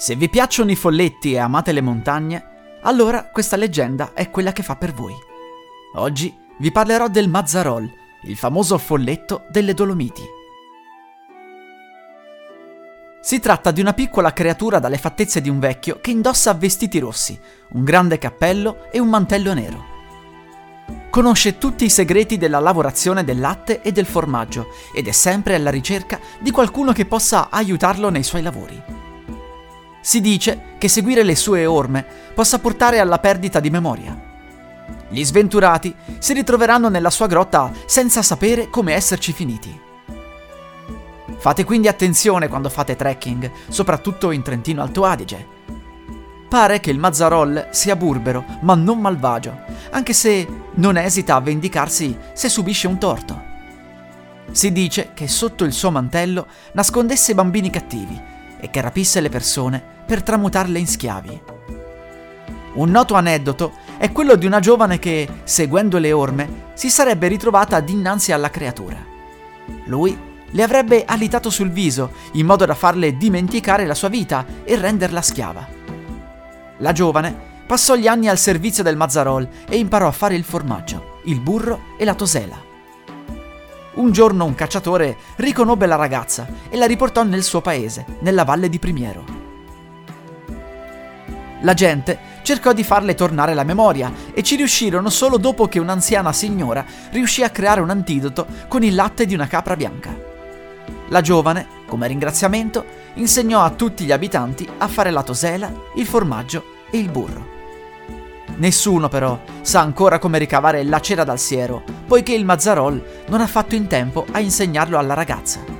Se vi piacciono i folletti e amate le montagne, allora questa leggenda è quella che fa per voi. Oggi vi parlerò del Mazzarol, il famoso folletto delle Dolomiti. Si tratta di una piccola creatura dalle fattezze di un vecchio che indossa vestiti rossi, un grande cappello e un mantello nero. Conosce tutti i segreti della lavorazione del latte e del formaggio ed è sempre alla ricerca di qualcuno che possa aiutarlo nei suoi lavori. Si dice che seguire le sue orme possa portare alla perdita di memoria. Gli sventurati si ritroveranno nella sua grotta senza sapere come esserci finiti. Fate quindi attenzione quando fate trekking, soprattutto in Trentino Alto Adige. Pare che il Mazzarol sia burbero, ma non malvagio, anche se non esita a vendicarsi se subisce un torto. Si dice che sotto il suo mantello nascondesse bambini cattivi e che rapisse le persone per tramutarle in schiavi. Un noto aneddoto è quello di una giovane che, seguendo le orme, si sarebbe ritrovata dinanzi alla creatura. Lui le avrebbe alitato sul viso in modo da farle dimenticare la sua vita e renderla schiava. La giovane passò gli anni al servizio del Mazzarol e imparò a fare il formaggio, il burro e la tosela. Un giorno un cacciatore riconobbe la ragazza e la riportò nel suo paese, nella valle di Primiero. La gente cercò di farle tornare la memoria e ci riuscirono solo dopo che un'anziana signora riuscì a creare un antidoto con il latte di una capra bianca. La giovane, come ringraziamento, insegnò a tutti gli abitanti a fare la tosela, il formaggio e il burro. Nessuno però sa ancora come ricavare la cera dal siero, poiché il Mazzarol non ha fatto in tempo a insegnarlo alla ragazza.